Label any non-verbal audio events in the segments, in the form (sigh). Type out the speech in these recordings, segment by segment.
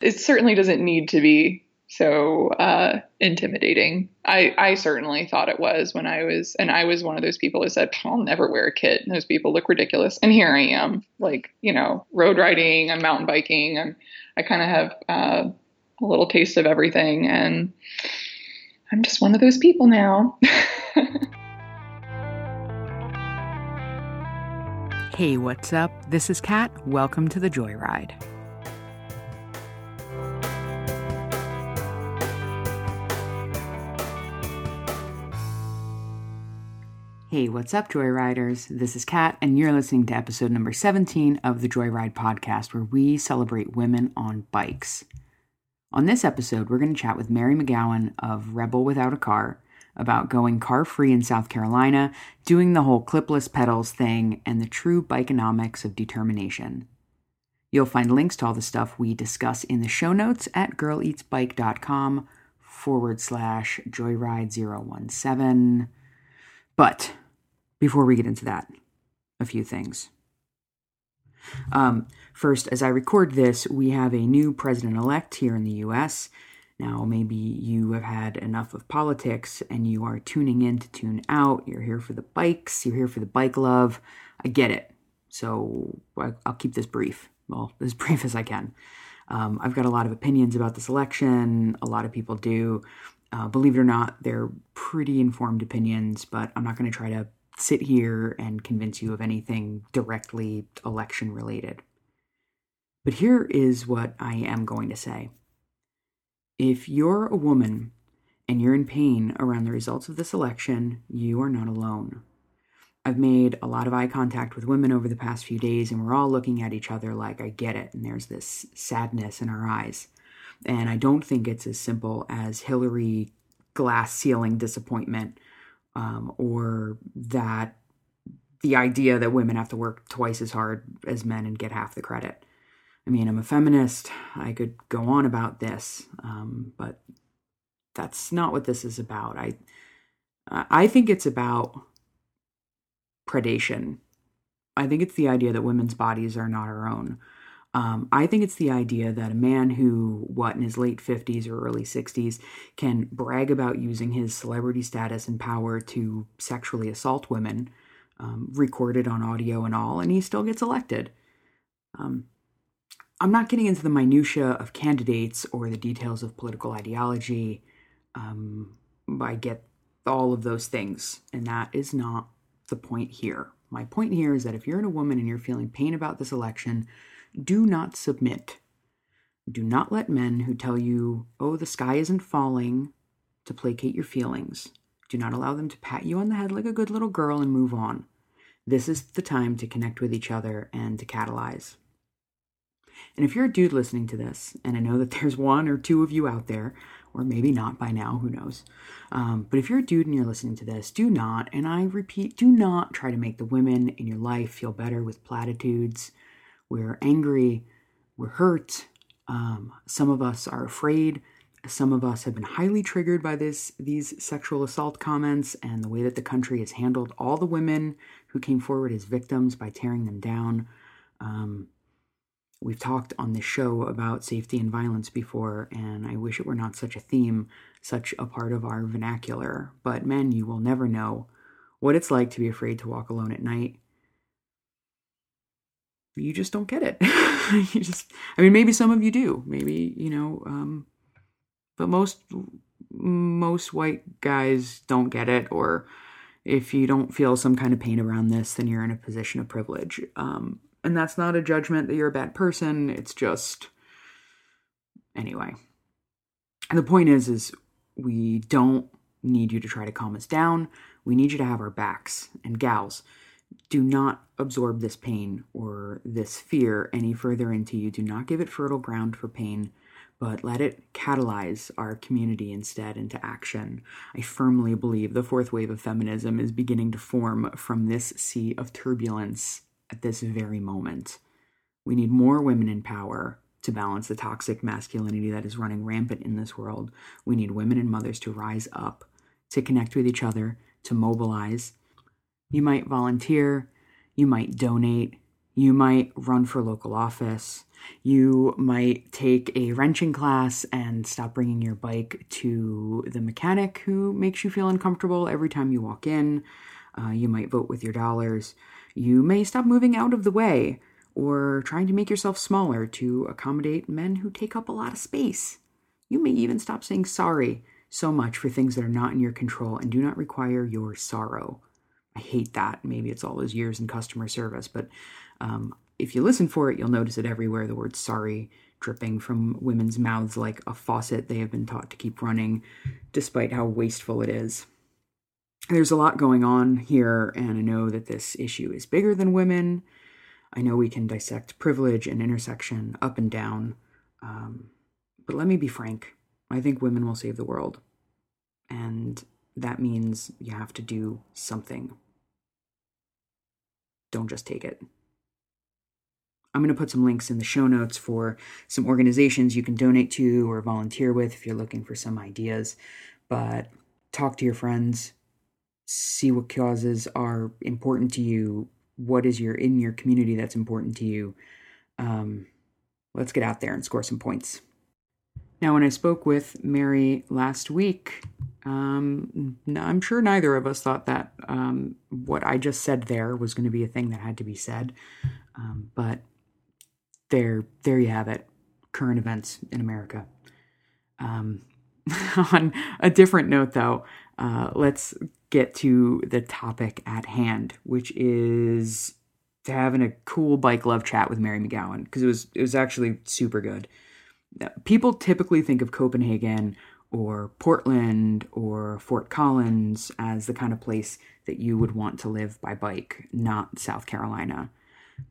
it certainly doesn't need to be so uh, intimidating. I, I certainly thought it was when I was, and I was one of those people who said, I'll never wear a kit. And those people look ridiculous. And here I am, like, you know, road riding, I'm mountain biking, and I kind of have uh, a little taste of everything. And I'm just one of those people now. (laughs) hey, what's up? This is Kat. Welcome to the Joyride. Hey, what's up, Joyriders? This is Kat, and you're listening to episode number 17 of the Joyride podcast, where we celebrate women on bikes. On this episode, we're going to chat with Mary McGowan of Rebel Without a Car about going car free in South Carolina, doing the whole clipless pedals thing, and the true bikeonomics of determination. You'll find links to all the stuff we discuss in the show notes at girleatsbike.com forward slash joyride017. But before we get into that, a few things. Um, first, as I record this, we have a new president elect here in the US. Now, maybe you have had enough of politics and you are tuning in to tune out. You're here for the bikes, you're here for the bike love. I get it. So I'll keep this brief. Well, (laughs) as brief as I can. Um, I've got a lot of opinions about this election. A lot of people do. Uh, believe it or not, they're pretty informed opinions, but I'm not going to try to sit here and convince you of anything directly election related. But here is what I am going to say. If you're a woman and you're in pain around the results of this election, you are not alone. I've made a lot of eye contact with women over the past few days, and we're all looking at each other like, I get it. And there's this sadness in our eyes. And I don't think it's as simple as Hillary glass ceiling disappointment um, or that the idea that women have to work twice as hard as men and get half the credit. I mean, I'm a feminist. I could go on about this, um, but that's not what this is about. I I think it's about predation. I think it's the idea that women's bodies are not our own. Um, I think it's the idea that a man who, what, in his late 50s or early 60s, can brag about using his celebrity status and power to sexually assault women, um, recorded on audio and all, and he still gets elected. Um, I'm not getting into the minutiae of candidates or the details of political ideology. Um, I get all of those things, and that is not the point here. My point here is that if you're a woman and you're feeling pain about this election, do not submit. Do not let men who tell you, oh, the sky isn't falling, to placate your feelings. Do not allow them to pat you on the head like a good little girl and move on. This is the time to connect with each other and to catalyze. And if you're a dude listening to this, and I know that (laughs) there's one or two of you out there, or maybe not by now, who knows. Um, but if you're a dude and you're listening to this, do not, and I repeat, do not try to make the women in your life feel better with platitudes we're angry, we're hurt. Um, some of us are afraid. Some of us have been highly triggered by this these sexual assault comments and the way that the country has handled all the women who came forward as victims by tearing them down. Um, we've talked on this show about safety and violence before, and I wish it were not such a theme, such a part of our vernacular. But men, you will never know what it's like to be afraid to walk alone at night you just don't get it. (laughs) you just, I mean, maybe some of you do. Maybe you know, um, but most most white guys don't get it. Or if you don't feel some kind of pain around this, then you're in a position of privilege. Um, and that's not a judgment that you're a bad person. It's just anyway. And the point is, is we don't need you to try to calm us down. We need you to have our backs. And gals, do not absorb this pain or this fear any further into you. Do not give it fertile ground for pain, but let it catalyze our community instead into action. I firmly believe the fourth wave of feminism is beginning to form from this sea of turbulence at this very moment. We need more women in power to balance the toxic masculinity that is running rampant in this world. We need women and mothers to rise up, to connect with each other, to mobilize, you might volunteer, you might donate, you might run for local office, You might take a wrenching class and stop bringing your bike to the mechanic who makes you feel uncomfortable every time you walk in. Uh, you might vote with your dollars. You may stop moving out of the way or trying to make yourself smaller to accommodate men who take up a lot of space. You may even stop saying sorry so much for things that are not in your control and do not require your sorrow. I hate that. Maybe it's all those years in customer service, but um, if you listen for it, you'll notice it everywhere the word sorry dripping from women's mouths like a faucet they have been taught to keep running, despite how wasteful it is. There's a lot going on here, and I know that this issue is bigger than women. I know we can dissect privilege and intersection up and down. Um, but let me be frank I think women will save the world. And that means you have to do something. Don't just take it. I'm going to put some links in the show notes for some organizations you can donate to or volunteer with if you're looking for some ideas. But talk to your friends, see what causes are important to you, what is your in your community that's important to you. Um, let's get out there and score some points. Now, when I spoke with Mary last week, um, I'm sure neither of us thought that um, what I just said there was going to be a thing that had to be said. Um, but there, there you have it. Current events in America. Um, (laughs) on a different note, though, uh, let's get to the topic at hand, which is having a cool bike love chat with Mary McGowan because it was it was actually super good people typically think of Copenhagen or Portland or Fort Collins as the kind of place that you would want to live by bike, not South Carolina.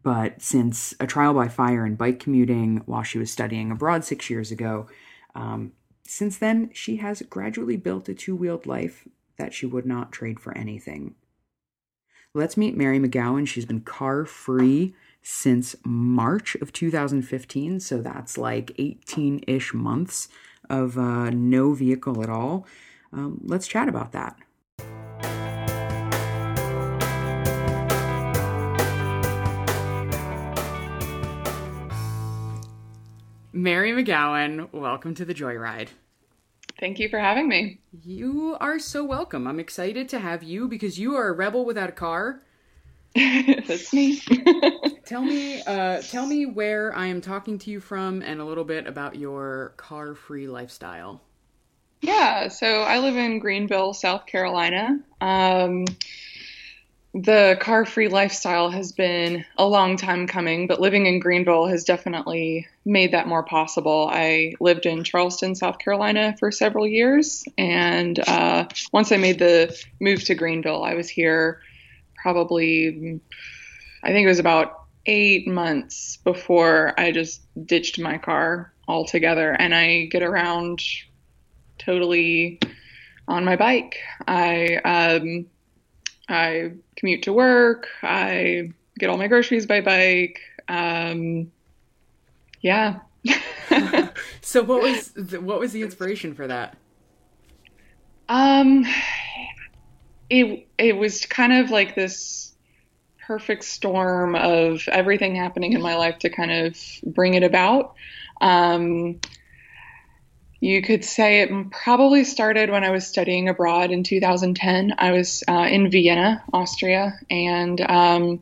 But since a trial by fire in bike commuting while she was studying abroad six years ago, um, since then she has gradually built a two wheeled life that she would not trade for anything. Let's meet Mary McGowan. She's been car free since March of 2015. So that's like 18 ish months of uh, no vehicle at all. Um, let's chat about that. Mary McGowan, welcome to the Joyride. Thank you for having me. You are so welcome. I'm excited to have you because you are a rebel without a car. (laughs) That's me. (laughs) tell me, uh, tell me where I am talking to you from, and a little bit about your car-free lifestyle. Yeah, so I live in Greenville, South Carolina. Um, the car free lifestyle has been a long time coming, but living in Greenville has definitely made that more possible. I lived in Charleston, South Carolina for several years, and uh, once I made the move to Greenville, I was here probably, I think it was about eight months before I just ditched my car altogether and I get around totally on my bike. I um, I commute to work. I get all my groceries by bike. Um, yeah. (laughs) so what was the, what was the inspiration for that? Um, it it was kind of like this perfect storm of everything happening in my life to kind of bring it about. Um, you could say it probably started when I was studying abroad in 2010. I was uh, in Vienna, Austria, and um,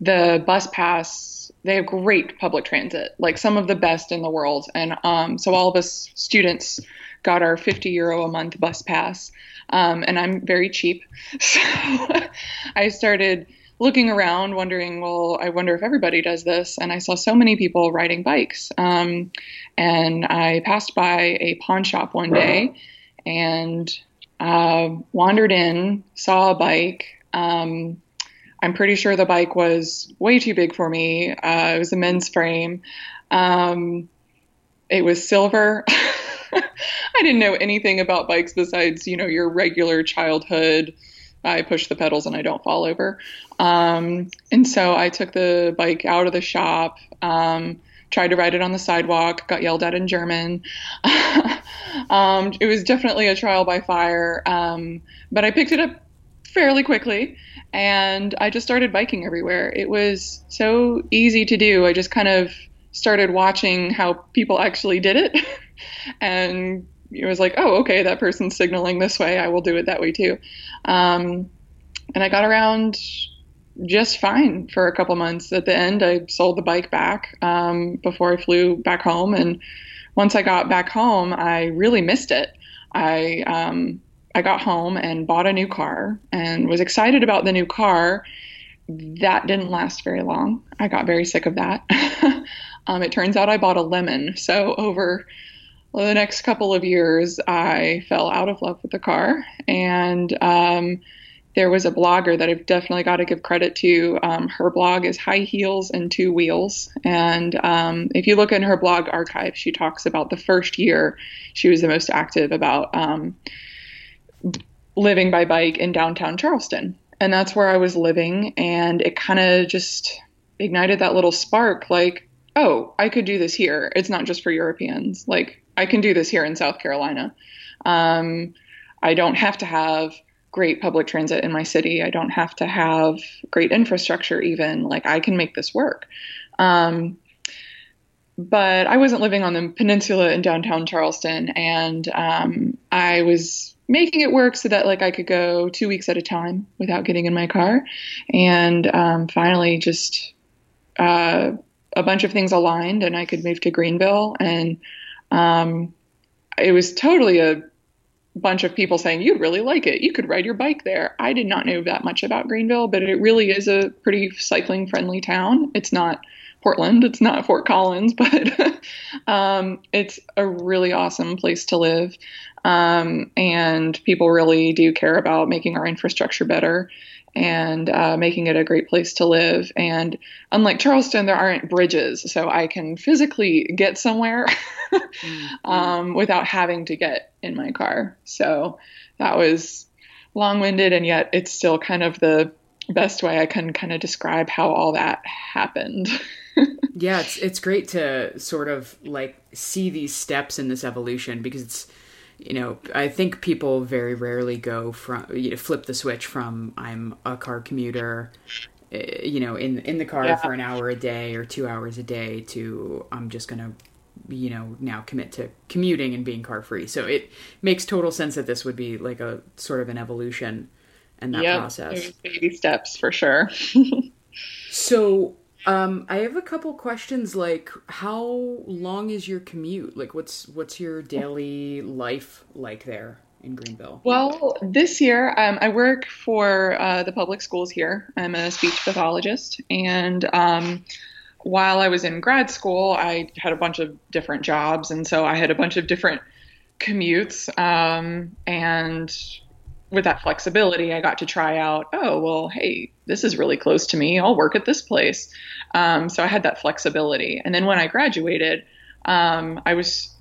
the bus pass, they have great public transit, like some of the best in the world. And um, so all of us students got our 50 euro a month bus pass. Um, and I'm very cheap. (laughs) So I started looking around, wondering, well, I wonder if everybody does this. And I saw so many people riding bikes. Um, and I passed by a pawn shop one day and uh, wandered in, saw a bike. Um, I'm pretty sure the bike was way too big for me. Uh, it was a men's frame. Um, it was silver. (laughs) I didn't know anything about bikes besides, you know, your regular childhood. I push the pedals and I don't fall over. Um, and so I took the bike out of the shop, um, tried to ride it on the sidewalk, got yelled at in German. (laughs) um, it was definitely a trial by fire, um, but I picked it up fairly quickly and I just started biking everywhere. It was so easy to do. I just kind of started watching how people actually did it (laughs) and it was like, oh, okay, that person's signaling this way. I will do it that way too. Um, and I got around just fine for a couple months. At the end, I sold the bike back um, before I flew back home. And once I got back home, I really missed it. I um, I got home and bought a new car and was excited about the new car. That didn't last very long. I got very sick of that. (laughs) um, it turns out I bought a lemon. So over well, the next couple of years, I fell out of love with the car. And um, there was a blogger that I've definitely got to give credit to. Um, her blog is High Heels and Two Wheels. And um, if you look in her blog archive, she talks about the first year she was the most active about um, living by bike in downtown Charleston. And that's where I was living. And it kind of just ignited that little spark like, oh, I could do this here. It's not just for Europeans. Like, I can do this here in South Carolina. Um, I don't have to have great public transit in my city. I don't have to have great infrastructure, even. Like, I can make this work. Um, but I wasn't living on the peninsula in downtown Charleston, and um, I was making it work so that like I could go two weeks at a time without getting in my car, and um, finally just uh, a bunch of things aligned, and I could move to Greenville and um, it was totally a bunch of people saying you'd really like it. You could ride your bike there. I did not know that much about Greenville, but it really is a pretty cycling friendly town. It's not Portland, it's not Fort Collins, (laughs) but um, it's a really awesome place to live. Um, and people really do care about making our infrastructure better and uh, making it a great place to live. And unlike Charleston, there aren't bridges, so I can physically get somewhere (laughs) mm-hmm. um, without having to get in my car. So that was long winded, and yet it's still kind of the best way I can kind of describe how all that happened. (laughs) yeah, it's it's great to sort of like see these steps in this evolution because it's you know, I think people very rarely go from you know, flip the switch from I'm a car commuter, eh, you know, in in the car yeah. for an hour a day or two hours a day to I'm just gonna, you know, now commit to commuting and being car free. So it makes total sense that this would be like a sort of an evolution in that yep. process. Baby steps for sure. (laughs) so um, I have a couple questions like how long is your commute? Like what's what's your daily life like there in Greenville? Well, this year um, I work for uh, the public schools here. I'm a speech pathologist and um, while I was in grad school, I had a bunch of different jobs and so I had a bunch of different commutes um, and with that flexibility, I got to try out, oh, well, hey, this is really close to me. I'll work at this place. Um, so I had that flexibility. And then when I graduated, um, I was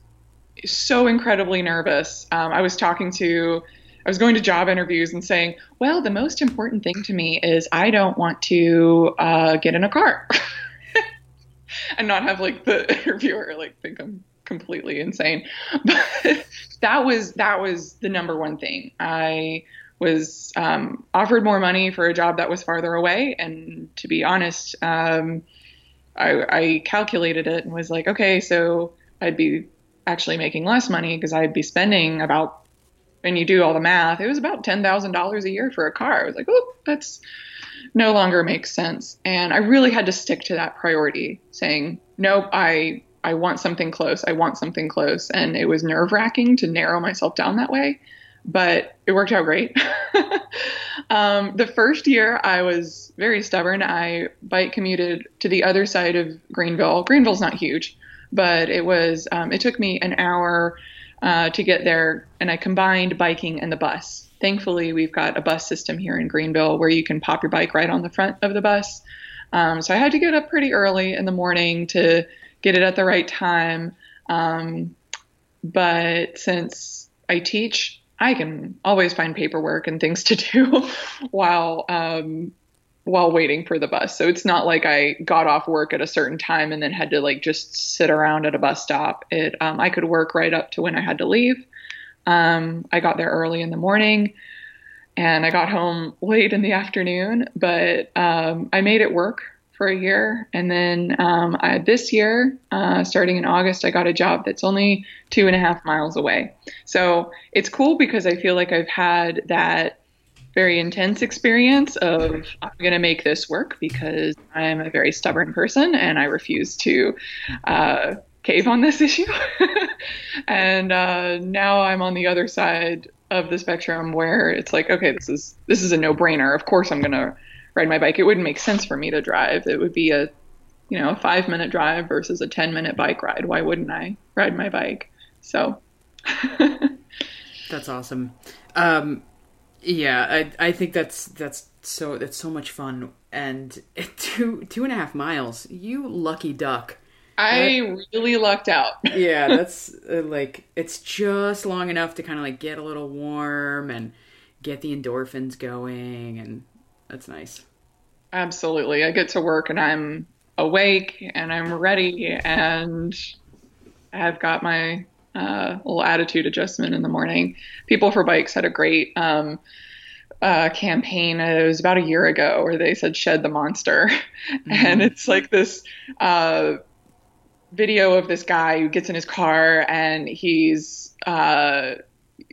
so incredibly nervous. Um, I was talking to, I was going to job interviews and saying, well, the most important thing to me is I don't want to uh, get in a car (laughs) and not have like the (laughs) interviewer like think I'm completely insane. (laughs) But that was that was the number one thing. I was um, offered more money for a job that was farther away, and to be honest, um, I, I calculated it and was like, okay, so I'd be actually making less money because I'd be spending about when you do all the math, it was about ten thousand dollars a year for a car. I was like, oh, that's no longer makes sense. And I really had to stick to that priority, saying, nope, I I want something close. I want something close. And it was nerve wracking to narrow myself down that way, but it worked out great. (laughs) um, the first year, I was very stubborn. I bike commuted to the other side of Greenville. Greenville's not huge, but it was, um, it took me an hour uh, to get there, and I combined biking and the bus. Thankfully, we've got a bus system here in Greenville where you can pop your bike right on the front of the bus. Um, so I had to get up pretty early in the morning to get it at the right time. Um, but since I teach, I can always find paperwork and things to do (laughs) while um, while waiting for the bus. So it's not like I got off work at a certain time and then had to like just sit around at a bus stop. It um, I could work right up to when I had to leave. Um, I got there early in the morning and I got home late in the afternoon, but um, I made it work for a year. And then um, I, this year, uh, starting in August, I got a job that's only two and a half miles away. So it's cool because I feel like I've had that very intense experience of I'm going to make this work because I'm a very stubborn person and I refuse to uh, cave on this (laughs) issue. and uh, now I'm on the other side of the spectrum where it's like, okay, this is this is a no-brainer. Of course, I'm going to ride my bike. It wouldn't make sense for me to drive. It would be a you know a five minute drive versus a 10 minute bike ride. Why wouldn't I ride my bike? So. (laughs) that's awesome. Um, yeah, I I think that's that's so that's so much fun. And (laughs) two two and a half miles, you lucky duck. I really lucked out. (laughs) yeah, that's uh, like it's just long enough to kind of like get a little warm and get the endorphins going, and that's nice. Absolutely, I get to work and I'm awake and I'm ready, and I've got my uh, little attitude adjustment in the morning. People for Bikes had a great um, uh, campaign. It was about a year ago where they said "shed the monster," (laughs) mm-hmm. and it's like this uh, video of this guy who gets in his car and he's uh,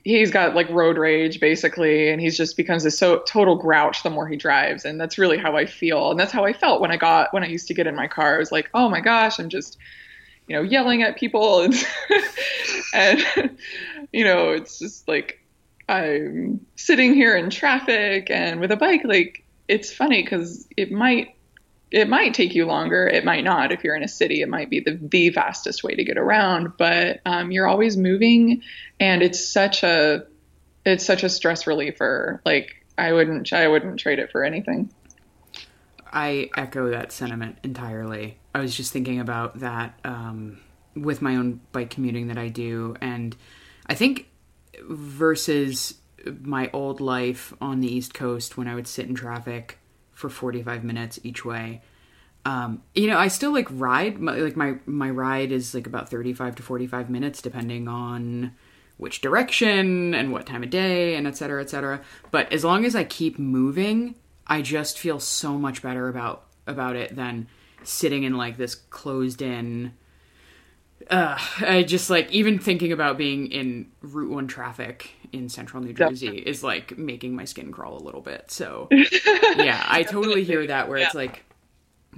he's got like road rage basically and he's just becomes a so total grouch the more he drives and that's really how i feel and that's how i felt when i got when i used to get in my car i was like oh my gosh i'm just you know, yelling at people (laughs) and, and you know, it's just like I'm sitting here in traffic and with a bike. Like it's funny because it might it might take you longer. It might not. If you're in a city, it might be the the fastest way to get around. But um, you're always moving, and it's such a it's such a stress reliever. Like I wouldn't I wouldn't trade it for anything. I echo that sentiment entirely. I was just thinking about that um, with my own bike commuting that I do, and I think versus my old life on the East Coast when I would sit in traffic for 45 minutes each way. Um, you know, I still like ride. My, like my my ride is like about 35 to 45 minutes, depending on which direction and what time of day, and et cetera, et cetera. But as long as I keep moving, I just feel so much better about about it than sitting in like this closed in uh, I just like even thinking about being in Route One traffic in central New Jersey is like making my skin crawl a little bit. So (laughs) yeah, I totally hear that where yeah. it's like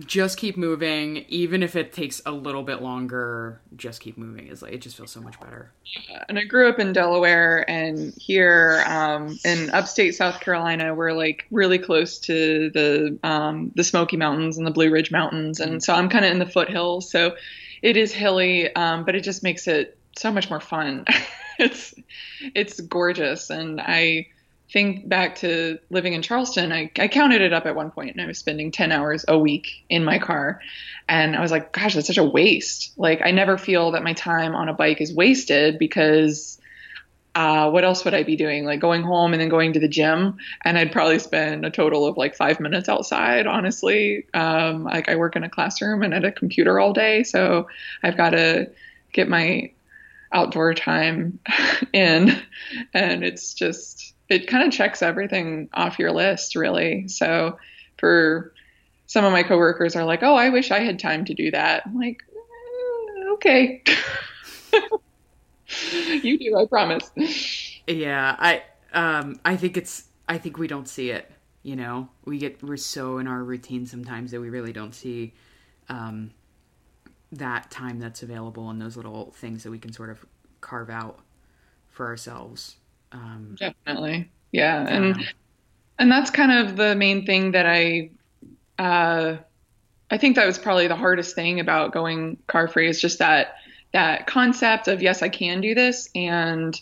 just keep moving even if it takes a little bit longer just keep moving is like it just feels so much better yeah. and i grew up in delaware and here um, in upstate south carolina we're like really close to the um, the smoky mountains and the blue ridge mountains and mm-hmm. so i'm kind of in the foothills so it is hilly um, but it just makes it so much more fun (laughs) (laughs) it's it's gorgeous and i think back to living in Charleston, I, I counted it up at one point and I was spending 10 hours a week in my car. And I was like, gosh, that's such a waste. Like, I never feel that my time on a bike is wasted because uh, what else would I be doing? Like going home and then going to the gym, and I'd probably spend a total of like five minutes outside. Honestly, um, like I work in a classroom and at a computer all day, so I've got to get my outdoor time (laughs) in, and it's just it kind of checks everything off your list, really. So for some of my coworkers are like, "Oh, I wish I had time to do that." I'm like, eh, "Okay." (laughs) you do, I promise. Yeah, I um I think it's I think we don't see it, you know. We get we're so in our routine sometimes that we really don't see um that time that's available and those little things that we can sort of carve out for ourselves. Um, Definitely, yeah, and and that's kind of the main thing that I, uh, I think that was probably the hardest thing about going car free is just that that concept of yes, I can do this, and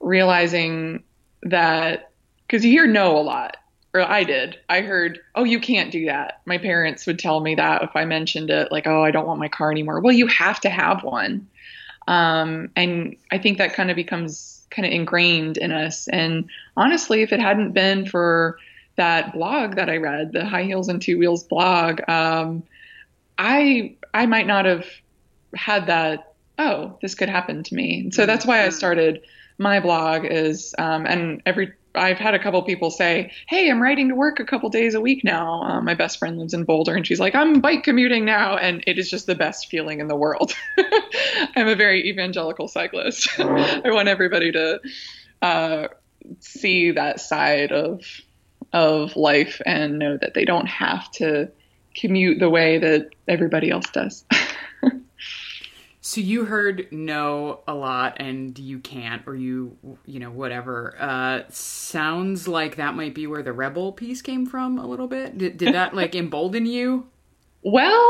realizing that because you hear no a lot, or I did. I heard, oh, you can't do that. My parents would tell me that if I mentioned it, like, oh, I don't want my car anymore. Well, you have to have one. Um, and I think that kind of becomes kind of ingrained in us. And honestly, if it hadn't been for that blog that I read, the High Heels and Two Wheels blog, um, I I might not have had that. Oh, this could happen to me. And so that's why I started my blog. Is um, and every I've had a couple people say, "Hey, I'm riding to work a couple days a week now." Uh, my best friend lives in Boulder, and she's like, "I'm bike commuting now," and it is just the best feeling in the world. (laughs) I'm a very evangelical cyclist. (laughs) I want everybody to uh, see that side of of life and know that they don't have to commute the way that everybody else does. (laughs) So you heard no a lot and you can't or you you know whatever. Uh sounds like that might be where the rebel piece came from a little bit. Did did that like (laughs) embolden you? Well,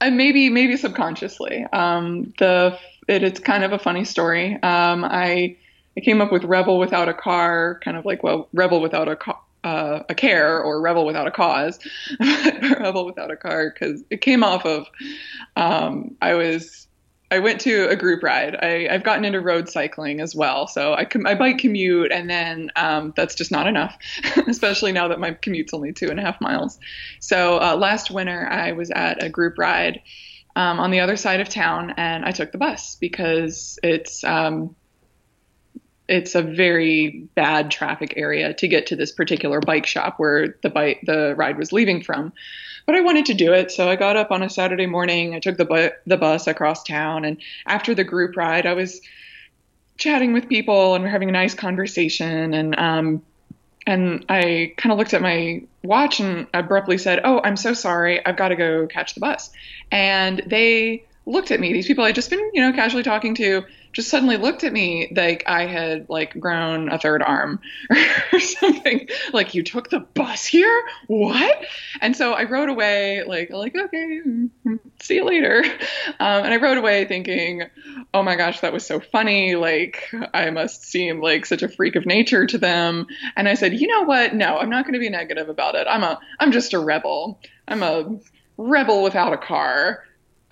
uh, maybe maybe subconsciously. Um the it, it's kind of a funny story. Um I I came up with rebel without a car, kind of like well, rebel without a car. Uh, a care or rebel without a cause, (laughs) rebel without a car, because it came off of um, I was I went to a group ride. I, have gotten into road cycling as well. So I, I bike commute, and then um, that's just not enough, (laughs) especially now that my commute's only two and a half miles. So uh, last winter, I was at a group ride um, on the other side of town, and I took the bus because it's um, it's a very bad traffic area to get to this particular bike shop where the bike the ride was leaving from but I wanted to do it. So I got up on a Saturday morning. I took the bu- the bus across town, and after the group ride, I was chatting with people and we're having a nice conversation. And um, and I kind of looked at my watch and abruptly said, "Oh, I'm so sorry. I've got to go catch the bus." And they looked at me. These people I'd just been, you know, casually talking to just suddenly looked at me like I had like grown a third arm (laughs) or something. Like you took the bus here? What? And so I rode away like like okay, see you later. Um, and I rode away thinking, oh my gosh, that was so funny. Like I must seem like such a freak of nature to them. And I said, you know what? No, I'm not going to be negative about it. I'm a I'm just a rebel. I'm a rebel without a car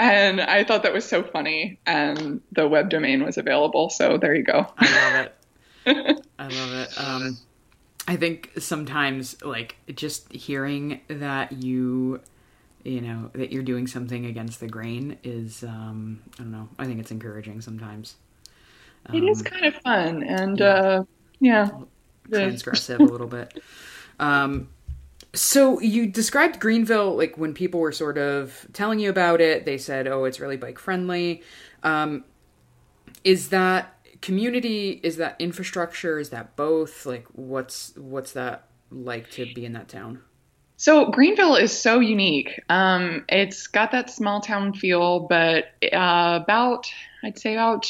and I thought that was so funny. And the web domain was available, so there you go. I love it. (laughs) I love it. Um, I think sometimes, like, just hearing that you, you know, that you're doing something against the grain is, um, I don't know. I think it's encouraging sometimes. Um, it is um, kind of fun, and yeah, uh, yeah. transgressive a little bit. Um, so you described Greenville like when people were sort of telling you about it, they said, "Oh, it's really bike friendly." Um, is that community? Is that infrastructure? Is that both? Like, what's what's that like to be in that town? So Greenville is so unique. Um, it's got that small town feel, but uh, about I'd say about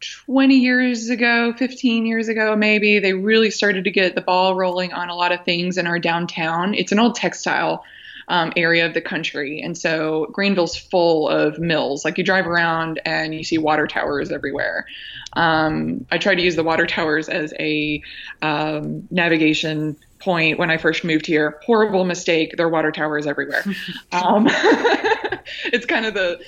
20 years ago, 15 years ago, maybe, they really started to get the ball rolling on a lot of things in our downtown. It's an old textile um, area of the country. And so Greenville's full of mills. Like you drive around and you see water towers everywhere. Um, I tried to use the water towers as a um, navigation point when I first moved here. Horrible mistake. There are water towers everywhere. (laughs) um, (laughs) it's kind of the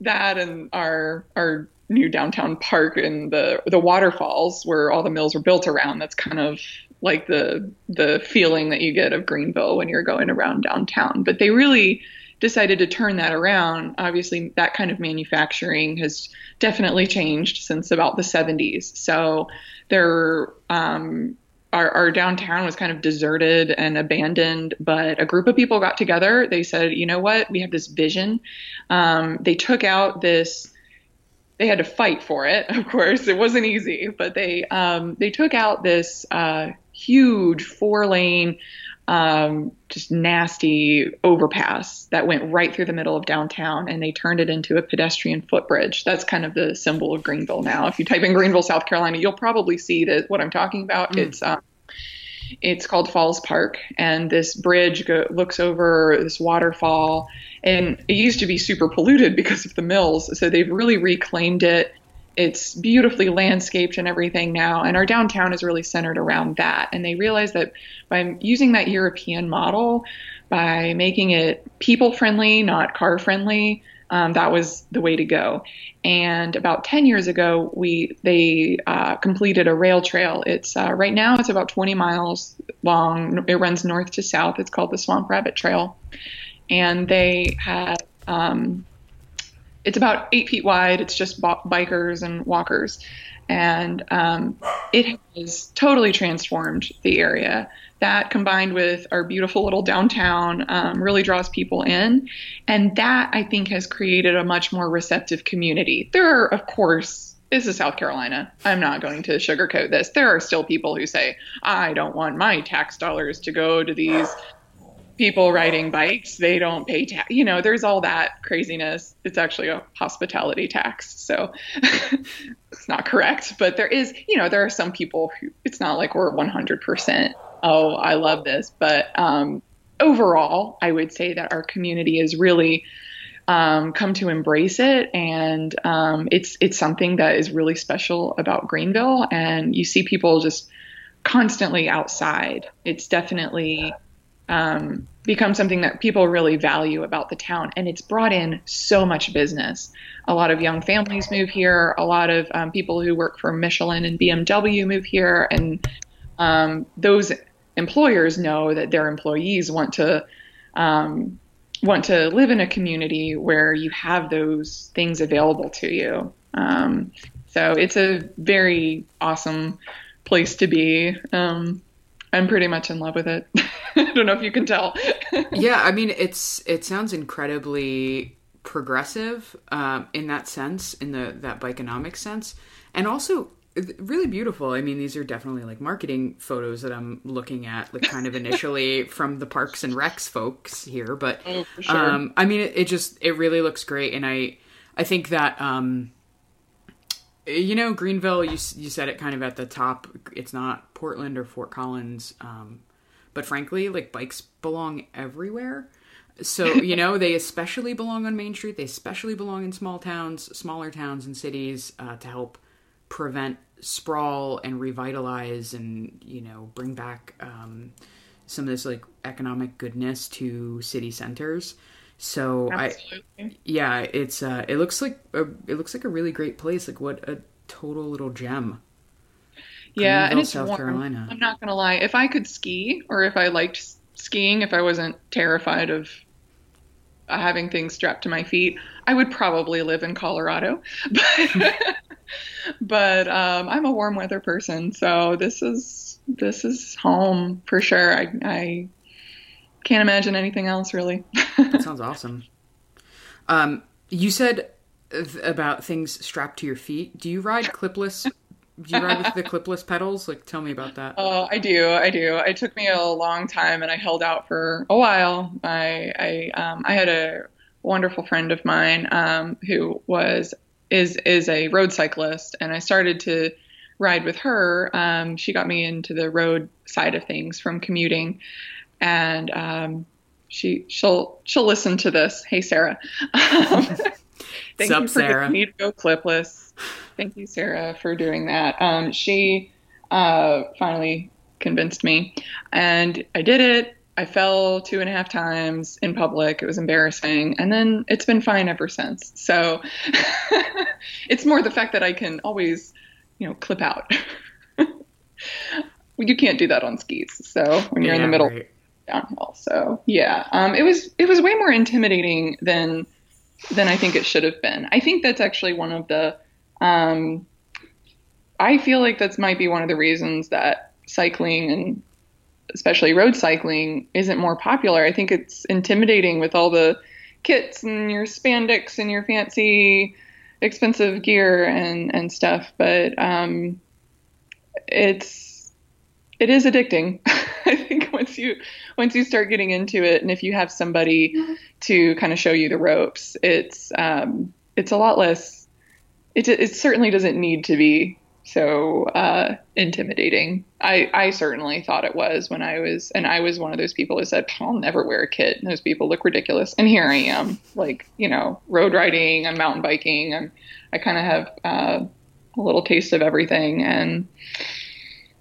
that and our our new downtown park and the the waterfalls where all the mills were built around. That's kind of like the the feeling that you get of Greenville when you're going around downtown. But they really decided to turn that around. Obviously, that kind of manufacturing has definitely changed since about the 70s. So there um, our, our, downtown was kind of deserted and abandoned, but a group of people got together. They said, you know what? We have this vision. Um, they took out this they had to fight for it. (laughs) Of course, it wasn't easy, but they um, they took out this uh, huge four lane, um, just nasty overpass that went right through the middle of downtown, and they turned it into a pedestrian footbridge. That's kind of the symbol of Greenville now. If you type in Greenville, South Carolina, you'll probably see that what I'm talking about. Mm. It's um, it's called Falls Park, and this bridge go- looks over this waterfall. And it used to be super polluted because of the mills, so they've really reclaimed it. It's beautifully landscaped and everything now, and our downtown is really centered around that. And they realized that by using that European model, by making it people friendly, not car friendly, um, that was the way to go. And about 10 years ago, we they uh, completed a rail trail. It's uh, right now it's about 20 miles long. It runs north to south. It's called the Swamp Rabbit Trail, and they had um, it's about eight feet wide. It's just bikers and walkers, and um, it has totally transformed the area. That combined with our beautiful little downtown um, really draws people in, and that I think has created a much more receptive community. There are, of course, this is South Carolina. I'm not going to sugarcoat this. There are still people who say, I don't want my tax dollars to go to these people riding bikes they don't pay tax you know there's all that craziness it's actually a hospitality tax so (laughs) it's not correct but there is you know there are some people who it's not like we're 100% oh i love this but um, overall i would say that our community is really um, come to embrace it and um, it's it's something that is really special about greenville and you see people just constantly outside it's definitely um, become something that people really value about the town. And it's brought in so much business. A lot of young families move here. A lot of um, people who work for Michelin and BMW move here. And um, those employers know that their employees want to. Um, want to live in a community where you have those things available to you. Um, so it's a very awesome place to be. Um, I'm pretty much in love with it. (laughs) I don't know if you can tell. (laughs) yeah, I mean it's it sounds incredibly progressive um, in that sense, in the that bikeonomics sense, and also really beautiful. I mean, these are definitely like marketing photos that I'm looking at, like kind of initially (laughs) from the Parks and Recs folks here. But oh, sure. um, I mean, it, it, just it really looks great, and I I think that um, you know Greenville. You you said it kind of at the top. It's not Portland or Fort Collins. Um, but frankly, like bikes belong everywhere. So, (laughs) you know, they especially belong on Main Street. They especially belong in small towns, smaller towns and cities uh, to help prevent sprawl and revitalize and, you know, bring back um, some of this like economic goodness to city centers. So Absolutely. I, yeah, it's uh, it looks like a, it looks like a really great place. Like what a total little gem yeah, and it's South warm. Carolina. I'm not gonna lie. If I could ski, or if I liked skiing, if I wasn't terrified of having things strapped to my feet, I would probably live in Colorado. But, (laughs) but um, I'm a warm weather person, so this is this is home for sure. I, I can't imagine anything else really. (laughs) that sounds awesome. Um, you said about things strapped to your feet. Do you ride clipless do you ride with the clipless pedals? Like, tell me about that. Oh, I do. I do. It took me a long time, and I held out for a while. I I um, I had a wonderful friend of mine um, who was is is a road cyclist, and I started to ride with her. Um, she got me into the road side of things from commuting, and um, she she'll she'll listen to this. Hey, Sarah. (laughs) Thank Sup, you for Sarah? me to go clipless. Thank you, Sarah, for doing that. Um, she uh, finally convinced me, and I did it. I fell two and a half times in public. It was embarrassing. And then it's been fine ever since. So (laughs) it's more the fact that I can always, you know, clip out. (laughs) you can't do that on skis. So when you're yeah, in the middle right. downhill. So yeah, um, it was it was way more intimidating than than I think it should have been. I think that's actually one of the um, I feel like that's might be one of the reasons that cycling and especially road cycling isn't more popular. I think it's intimidating with all the kits and your spandex and your fancy expensive gear and and stuff, but um, it's it is addicting. (laughs) I think once you once you start getting into it, and if you have somebody to kind of show you the ropes, it's um, it's a lot less it, it certainly doesn't need to be so uh, intimidating. I, I certainly thought it was when I was, and I was one of those people who said, I'll never wear a kit. And those people look ridiculous. And here I am, like, you know, road riding, I'm mountain biking, I'm, I kind of have uh, a little taste of everything. And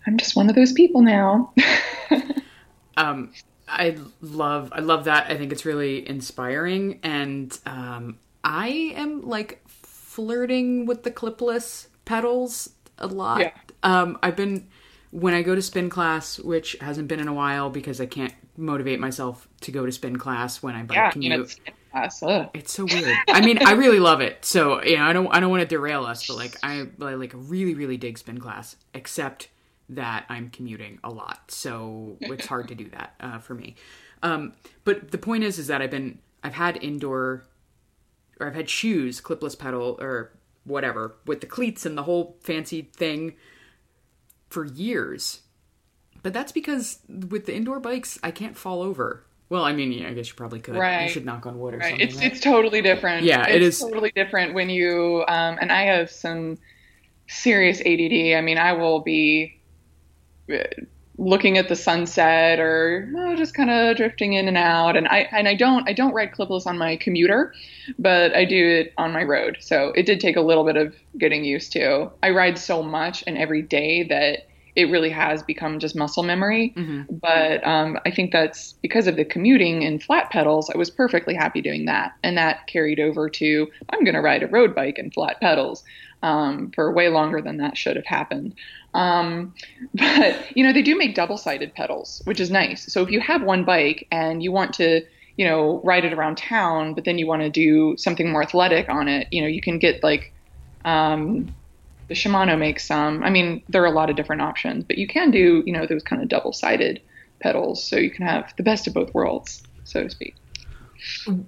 I'm just one of those people now. (laughs) um, I love, I love that. I think it's really inspiring. And um, I am like flirting with the clipless pedals a lot. Yeah. Um, I've been when I go to spin class, which hasn't been in a while because I can't motivate myself to go to spin class when I bike yeah, commute. class. Ugh. It's so weird. I mean, I really love it. So you know, I don't I don't want to derail us, but like I, I like really really dig spin class, except that I'm commuting a lot, so it's hard to do that uh, for me. Um, but the point is, is that I've been I've had indoor or I've had shoes, clipless pedal or whatever with the cleats and the whole fancy thing for years. But that's because with the indoor bikes, I can't fall over. Well, I mean, yeah, I guess you probably could. Right. You should knock on wood or Right. something. It's right? it's totally different. Yeah, it's it is- totally different when you um, and I have some serious ADD. I mean, I will be uh, looking at the sunset or oh, just kind of drifting in and out, and I and I don't I don't ride clipless on my commuter, but I do it on my road. So it did take a little bit of getting used to. I ride so much and every day that it really has become just muscle memory. Mhm. But um, I think that's because of the commuting and flat pedals. I was perfectly happy doing that, and that carried over to I'm going to ride a road bike and flat pedals um, for way longer than that should have happened. Um, (laughs) but you know, they do make double-sided pedals, which is nice. So if you have one bike and you want to you know ride it around town, but then you want to do something more athletic on it, you know, you can get like um, the Shimano makes some. I mean, there are a lot of different options, but you can do, you know, those kind of double-sided pedals, so you can have the best of both worlds, so to speak.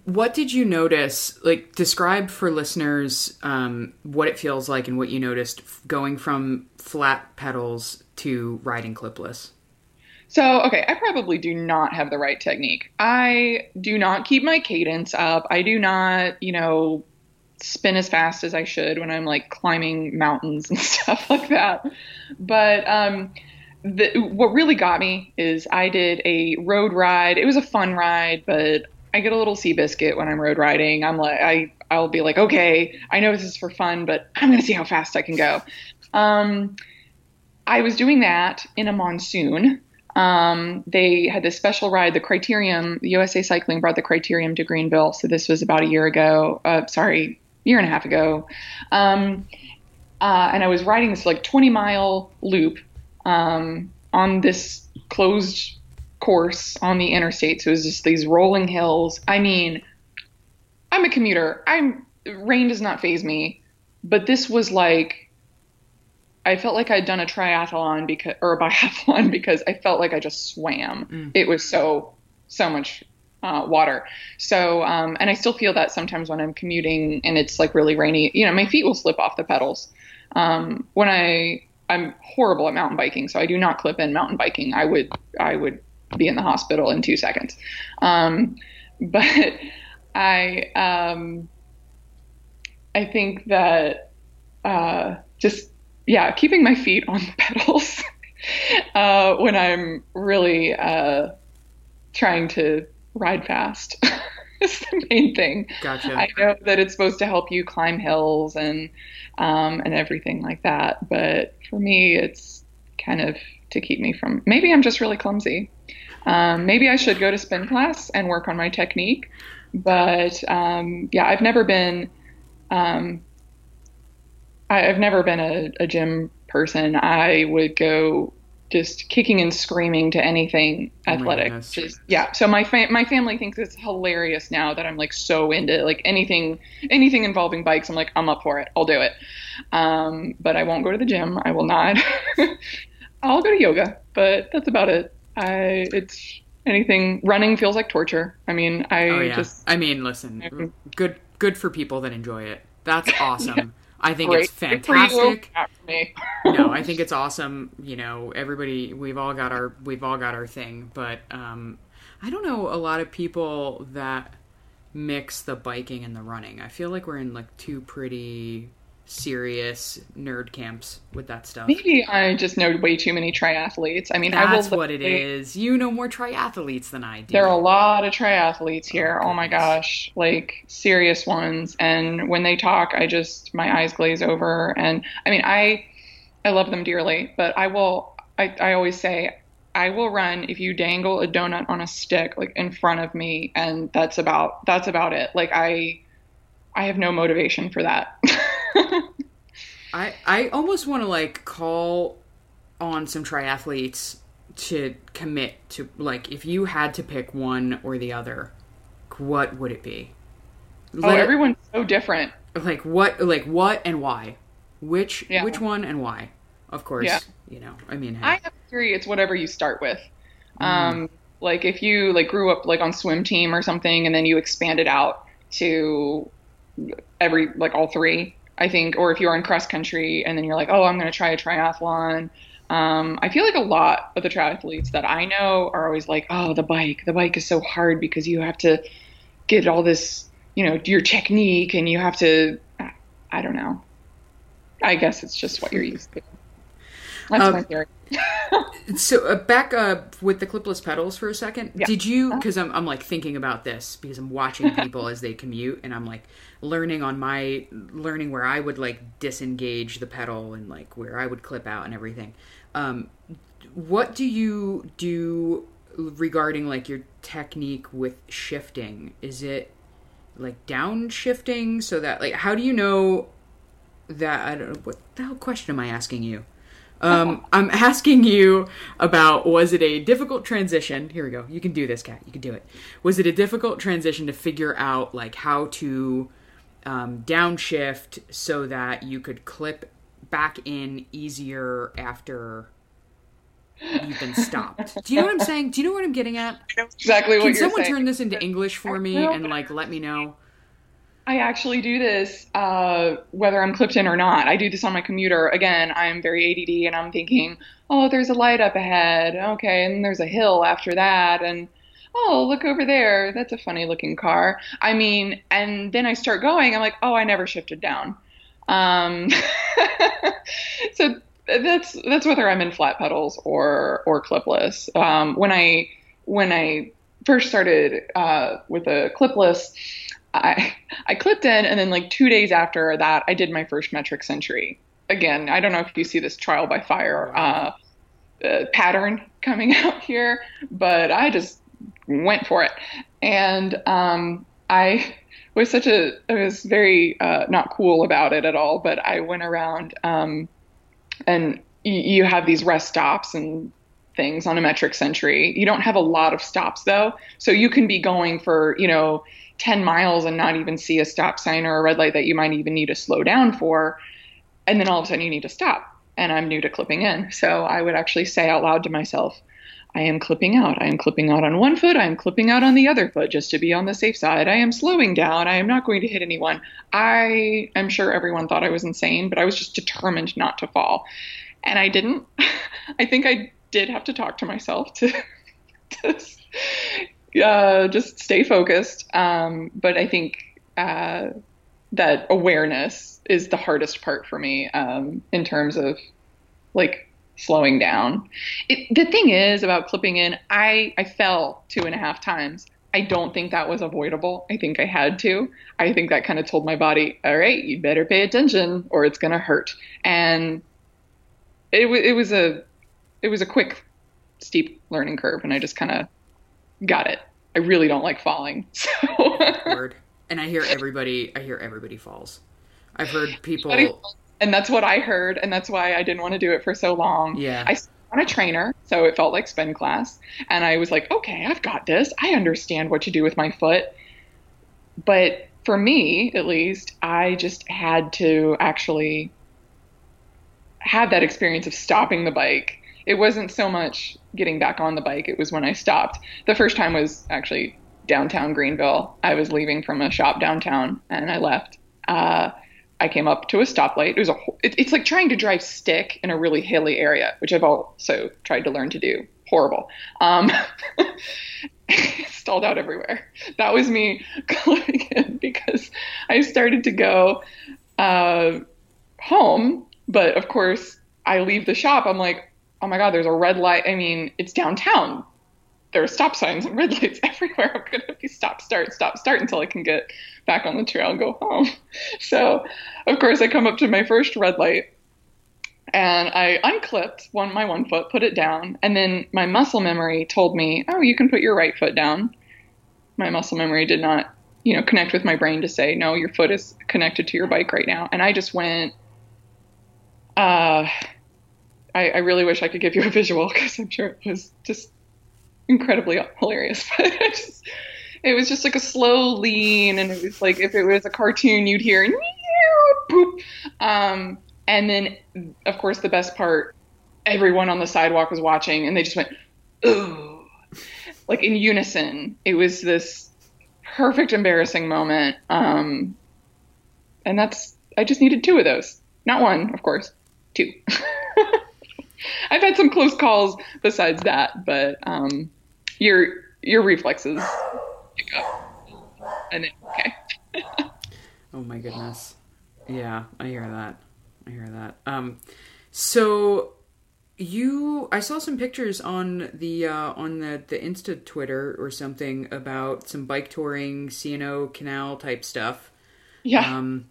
What did you notice? Like, describe for listeners um, what it feels like and what you noticed going from flat pedals to riding clipless. So, okay, I probably do not have the right technique. I do not keep my cadence up. I do not, you know, spin as fast as I should when I'm like climbing mountains (laughs) and stuff like that. But um, the, what really got me is I did a road ride. It was a fun ride, but I get a little Seabiscuit when I'm road riding. I'm like, I, I'll be like, okay, I know this is for fun, but I'm to see how fast I can go. Um, I was doing that in a monsoon. Um, they had this special ride, the Criterium, USA Cycling brought the Criterium to Greenville. So this was about a year ago. Uh, sorry, year and a half ago. Um, uh, and I was riding this like 20 mile loop um, on this closed course on the interstate. So it was just these rolling hills. I mean, I'm a commuter. I'm rain does not phase me, but this was like I felt like I'd done a triathlon because or a (laughs) biathlon because I felt like I just swam. Mm. It was so so much uh, water. So um, and I still feel that sometimes when I'm commuting and it's like really rainy. You know, my feet will slip off the pedals. Um, when I I'm horrible at mountain biking, so I do not clip in mountain biking. I would I would be in the hospital in two seconds. Um, (laughs) but I um, I think that uh, just yeah, keeping my feet on the (laughs) pedals uh, when I'm really uh, trying to ride fast (laughs) is the main thing. Gotcha. I know that it's supposed to help you climb hills and um, and everything like that, but for me, it's kind of to keep me from. Maybe I'm just really clumsy. Um, maybe I should go to spin class and work on my technique. But um, yeah, I've never been. Um, I, I've never been a, a gym person. I would go just kicking and screaming to anything Oh athletic. goodness. just yeah. So my fa- my family thinks it's hilarious now that I'm like so into like anything anything involving bikes. I'm like I'm up for it. I'll do it. Um, but I won't go to the gym. I will not. (laughs) I'll go to yoga, but that's about it. I it's anything running feels like torture. I mean, I oh yeah. just I mean, listen, good good for people that enjoy it. That's (laughs) awesome. I think great it's Good for you, fantastic. not for me. (laughs) no, I (laughs) think it's awesome. You know, everybody we've all got our we've all got our thing, but um I don't know a lot of people that mix the biking and the running. I feel like we're in like two pretty serious nerd camps with that stuff. Maybe I just know way too many triathletes. I mean, I will That's what it is. You know more triathletes than I do. There are a lot of triathletes oh, here. Oh, Oh, my gosh, like serious ones. And when they talk, I just my eyes glaze over. And I mean, I I love them dearly, but I will. I, I always say I will run if you dangle a donut on a stick like in front of me, and that's about that's about it. Like I I have no motivation for that. (laughs) I I almost want to like call on some triathletes to commit to like if you had to pick one or the other, what would it be? oh, everyone's so different. Like what? Like what and why? Which yeah. which one and why? Of course, yeah. you know. I mean, hey. I have theory. It's whatever you start with. Mm. Um, like if you like grew up like on swim team or something, and then you expanded out to every like all three. I think, or if you're in cross country and then you're like, oh, I'm going to try a triathlon. Um, I feel like a lot of the triathletes that I know are always like, oh, the bike, the bike is so hard because you have to get all this, you know, your technique and you have to, I don't know. I guess it's just what you're used to. That's um, my theory. So uh, back up with the clipless pedals for a second. Yeah. Did you? Because. I'm I'm like thinking about this because I'm watching (laughs) people as they commute, and I'm like learning on my learning where I would like disengage the pedal and like where I would clip out and everything. Um, what do you do regarding like your technique with shifting? Is it like downshifting so that like how do you know that I don't know what the hell question am I asking you? Um, I'm asking you about was it a difficult transition? Here we go. You can do this, Kat. You can do it. Was it a difficult transition to figure out like how to um, downshift so that you could clip back in easier after you've been stopped? Do you know what I'm saying? Do you know what I'm getting at? exactly what Can someone turn this into English for me and like let me know? I actually do this uh, whether I'm clipped in or not. I do this on my commuter. Again, I'm very ADD and I'm thinking, oh, there's a light up ahead. Okay, and there's a hill after that. And oh, look over there. That's a funny looking car. I mean, and then I start going. I'm like, oh, I never shifted down. Um, (laughs) so that's that's whether I'm in flat pedals or or clipless. Um, when I when I first started uh, with a clipless, I I clipped in, and then like two days after that, I did my first metric century. Again, I don't know if you see this trial by fire uh, uh, pattern coming (laughs) out here, but I just went for it, and um, I was such a I was very uh, not cool about it at all. But I went around, um, and y- you have these rest stops and things on a metric century. You don't have a lot of stops though, so you can be going for you know 10 miles and not even see a stop sign or a red light that you might even need to slow down for. And then all of a sudden you need to stop. And I'm new to clipping in. So I would actually say out loud to myself, I am clipping out. I am clipping out on one foot. I am clipping out on the other foot just to be on the safe side. I am slowing down. I am not going to hit anyone. I am sure everyone thought I was insane, but I was just determined not to fall. And I didn't. (laughs) I think I did have to talk to myself to, (laughs) to uh, just stay focused. Um, but I think uh, that awareness is the hardest part for me um, in terms of like slowing down. It, the thing is about clipping in, I, I fell two and a half times. I don't think that was avoidable. I think I had to. I think that kind of told my body, all right, you better pay attention or it's going to hurt. And it, it was a it was a quick steep learning curve and I just kind of got it. I really don't like falling. (laughs) So. Word. And I hear everybody. I hear everybody falls. I've heard (laughs) people. And that's what I heard, and that's why I didn't want to do it for so long. Yeah. I saw on a trainer, so it felt like spin class, and I was like, okay, I've got this. I understand what to do with my foot. But for me, at least, I just had to actually have that experience of stopping the bike it wasn't so much getting back on the bike, it was when I stopped. The first time was actually downtown Greenville. I was leaving from a shop downtown and I left. Uh, I came up to a stoplight. It was a it, it's like trying to drive stick in a really hilly area, which I've also tried to learn to do. Horrible. Um, (laughs) stalled out everywhere. That was me (laughs) because I started to go uh, home, but of course I leave the shop. I'm like, oh my God, there's a red light. I mean, it's downtown. There are stop signs and red lights (laughs) everywhere. I'm going to be stop, start, stop, start until I can get back on the trail and go home. (laughs) So, of course, I come up to my first red light and I unclipped one my one foot, put it down, and then my muscle memory told me, "Oh, you can put your right foot down." My muscle memory did not, you know, connect with my brain to say, "No, your foot is connected to your bike right now." And I just went uh I, I really wish I could give you a visual because I'm sure it was just incredibly hilarious. (laughs) But I just it was just like a slow lean, and it was like if it was a cartoon, you'd hear poop. Um, and then, of course, the best part, everyone on the sidewalk was watching, and they just went, "Ooh," like in unison. It was this perfect embarrassing moment. Um, and that's I just needed two of those, not one, of course, two. (laughs) I've had some close calls besides that, but um, your your reflexes pick up, and then okay. (laughs) oh my goodness, yeah, I hear that. I hear that. Um, so you, I saw some pictures on the uh, on the the Insta Twitter or something about some bike touring, C&O Canal type stuff. Yeah. Um,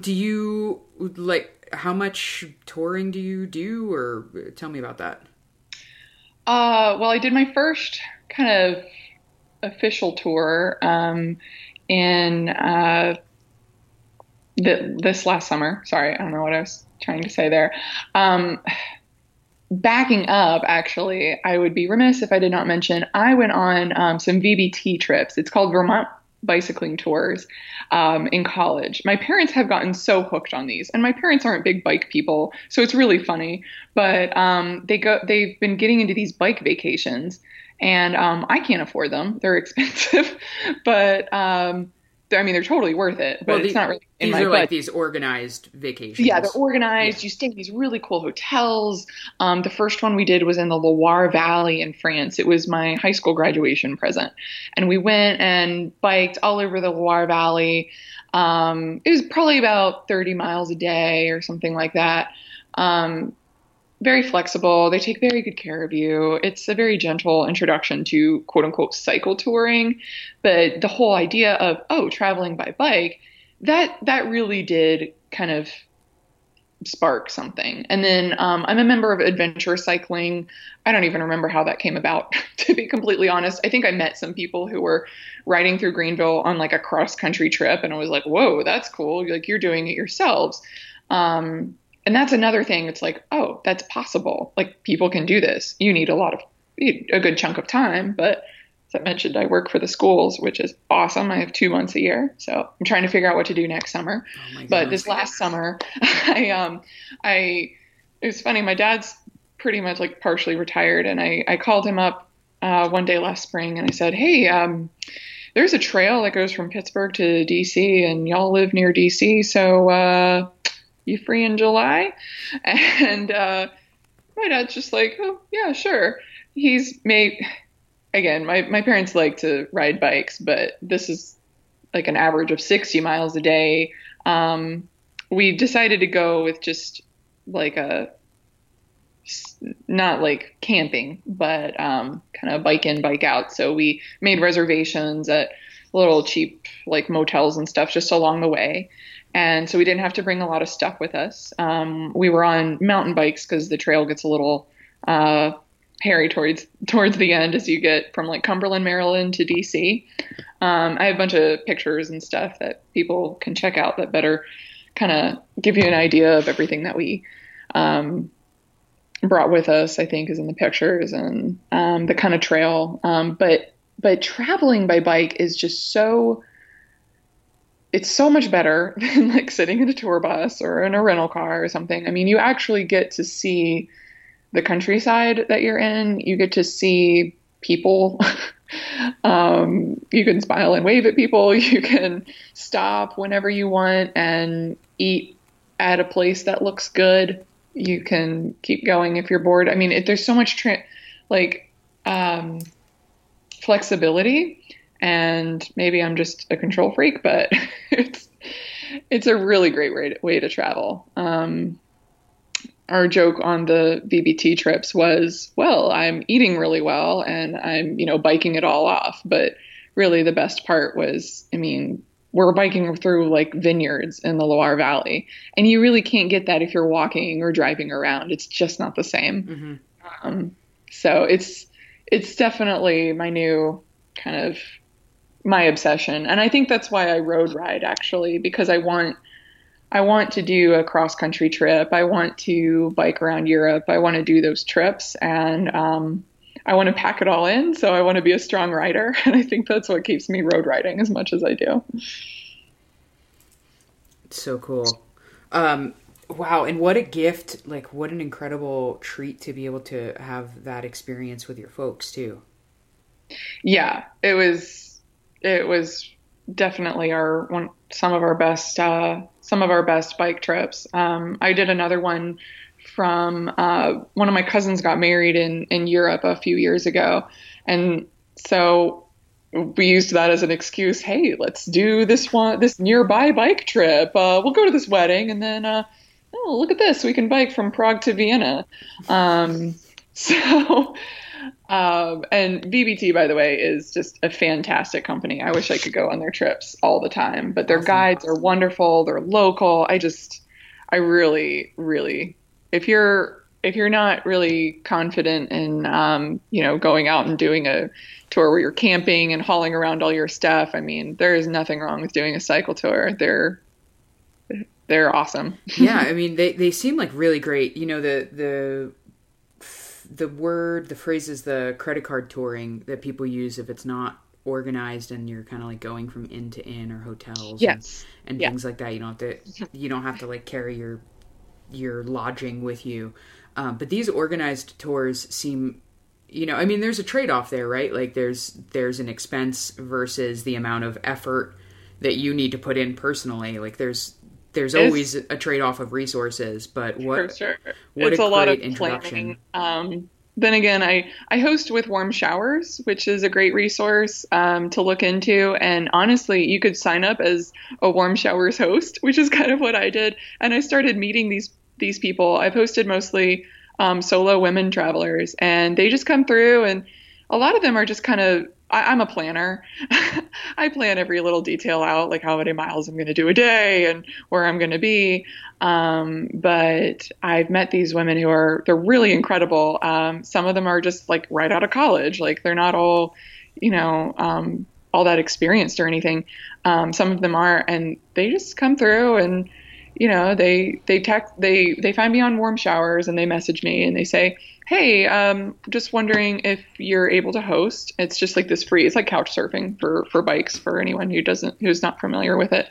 do you like? How much touring do you do, or tell me about that? Uh, well, I did my first kind of official tour um, in uh, this last summer. Sorry, I don't know what I was trying to say there. Um, backing up, actually, I would be remiss if I did not mention I went on um, some VBT trips. It's called Vermont bicycling tours um, in college. My parents have gotten so hooked on these, and my parents aren't big bike people, so it's really funny. But um, they go, they've been getting into these bike vacations, and um, I can't afford them; they're (laughs) expensive. but um, I mean, they're totally worth it, but well, the, it's not really. These are like these organized vacations. Yeah, they're organized. Yeah. You stay in these really cool hotels. Um, the first one we did was in the Loire Valley in France. It was my high school graduation present, and we went and biked all over the Loire Valley. Um, it was probably about 30 miles a day or something like that. Um, very flexible. They take very good care of you. It's a very gentle introduction to quote unquote cycle touring. But the whole idea of, oh, traveling by bike, that that really did kind of spark something. And then um, I'm a member of Adventure Cycling. I don't even remember how that came about, (laughs) to be completely honest. I think I met some people who were riding through Greenville on like a cross country trip, and I was like, whoa, that's cool. Like you're doing it yourselves. Um, and that's another thing. It's like, oh, that's possible. Like people can do this. You need a lot of a good chunk of time, but as I mentioned, I work for the schools, which is awesome. I have two months a year, so I'm trying to figure out what to do next summer. Oh but this last summer, (laughs) I um, I it was funny. My dad's pretty much like partially retired, and I I called him up uh, one day last spring, and I said, hey, um, there's a trail that goes from Pittsburgh to DC, and y'all live near DC, so uh, you free in July? (laughs) And uh, my dad's just like, oh, yeah, sure. He's made, again, my, my parents like to ride bikes, but this is like an average of 60 miles a day. Um, we decided to go with just like a, not like camping, but um, kind of bike in, bike out. So we made reservations at little cheap like motels and stuff just along the way and so we didn't have to bring a lot of stuff with us. Um, we were on mountain bikes because the trail gets a little uh, hairy towards towards the end as you get from like Cumberland, Maryland to DC. Um, I have a bunch of pictures and stuff that people can check out that better kind of give you an idea of everything that we um, brought with us. I think is in the pictures and um, the kind of trail. Um, but but traveling by bike is just so it's so much better (laughs) than like sitting in a tour bus or in a rental car or something. I mean, you actually get to see the countryside that you're in. You get to see people. (laughs) um, you can smile and wave at people. (laughs) You can stop whenever you want and eat at a place that looks good. You can keep going if you're bored. I mean, it, there's so much tra- like um, flexibility and maybe I'm just a control freak, but (laughs) it's it's a really great way to, way to travel. Um, our joke on the VBT trips was, well, I'm eating really well and I'm, you know, biking it all off. But really, the best part was, I mean, we're biking through like vineyards in the Loire Valley, and you really can't get that if you're walking or driving around. It's just not the same. Mm-hmm. Um, so it's it's definitely my new kind of my obsession. And I think that's why I road ride actually because I want I want to do a cross country trip. I want to bike around Europe. I want to do those trips and um, I want to pack it all in. So I want to be a strong rider. (laughs) And I think that's what keeps me road riding as much as I do. It's So cool. Um, wow. And what a gift. Like, what an incredible treat to be able to have that experience with your folks, too. Yeah, it was, it was definitely our one, some of our best, uh, some of our best bike trips. Um, I did another one from uh, one of my cousins got married in in Europe a few years ago, and so we used that as an excuse. Hey, let's do this one, this nearby bike trip. Uh, we'll go to this wedding, and then uh, oh, look at this, we can bike from Prague to Vienna. Um, (laughs) so. Um, and VBT, by the way, is just a fantastic company. I wish I could go on their trips all the time, but their awesome. guides are wonderful. They're local. I just, I really, really if you're if you're not really confident in um, you know going out and doing a tour where you're camping and hauling around all your stuff, I mean, there is nothing wrong with doing a cycle tour. They're they're awesome. yeah, I mean, they they seem like really great. You know, the the the word, the phrase is the credit card touring that people use if it's not organized and you're kind of like going from inn to inn or hotels yes. and, and yeah. things like that. You don't have to (laughs) you don't have to like carry your your lodging with you. Um, but these organized tours seem, you know, I mean, there's a trade off there, right? Like there's there's an expense versus the amount of effort that you need to put in personally. Like there's there's always a trade off of resources, but what sure. what it's a, a lot of introduction. Planning. Um, then again, I, I host with Warm Showers, which is a great resource um, to look into. And honestly, you could sign up as a Warm Showers host, (laughs) which is kind of what I did. And I started meeting these these people. I've hosted mostly um, solo women travelers, and they just come through, and a lot of them are just kind of. I, am a planner. (laughs) I plan every little detail out, like how many miles I'm going to do a day and where I'm going to be. Um, but I've met these women who are they're really incredible. Um, some of them are just like right out of college, like they're not all, you know, um, all that experienced or anything. Um, some of them are, and they just come through and you know, they they text they they find me on warm showers and they message me and they say, "Hey, um, just wondering if you're able to host." It's just like this free. It's like couch surfing for for bikes for anyone who doesn't who's not familiar with it.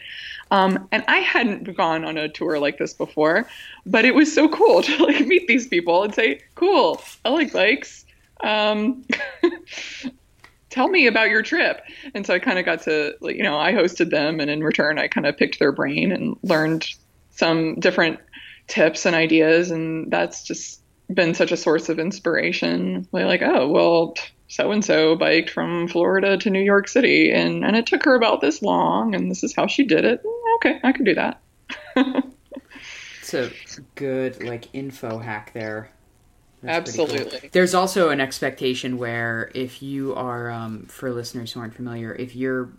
Um, and I hadn't gone on a tour like this before, but it was so cool (laughs) to like meet these people and say, "Cool, I like bikes." Um, (laughs) tell me about your trip. And so I kind of got to, you know, I hosted them, and in return, I kind of picked their brain and learned some different tips and ideas and that's just been such a source of inspiration like oh well so and so biked from Florida to New York City and and it took her about this long and this is how she did it okay I can do that (laughs) it's a good like info hack there That's Absolutely. Cool. There's also an expectation where if you are, um, for listeners who aren't familiar, if you're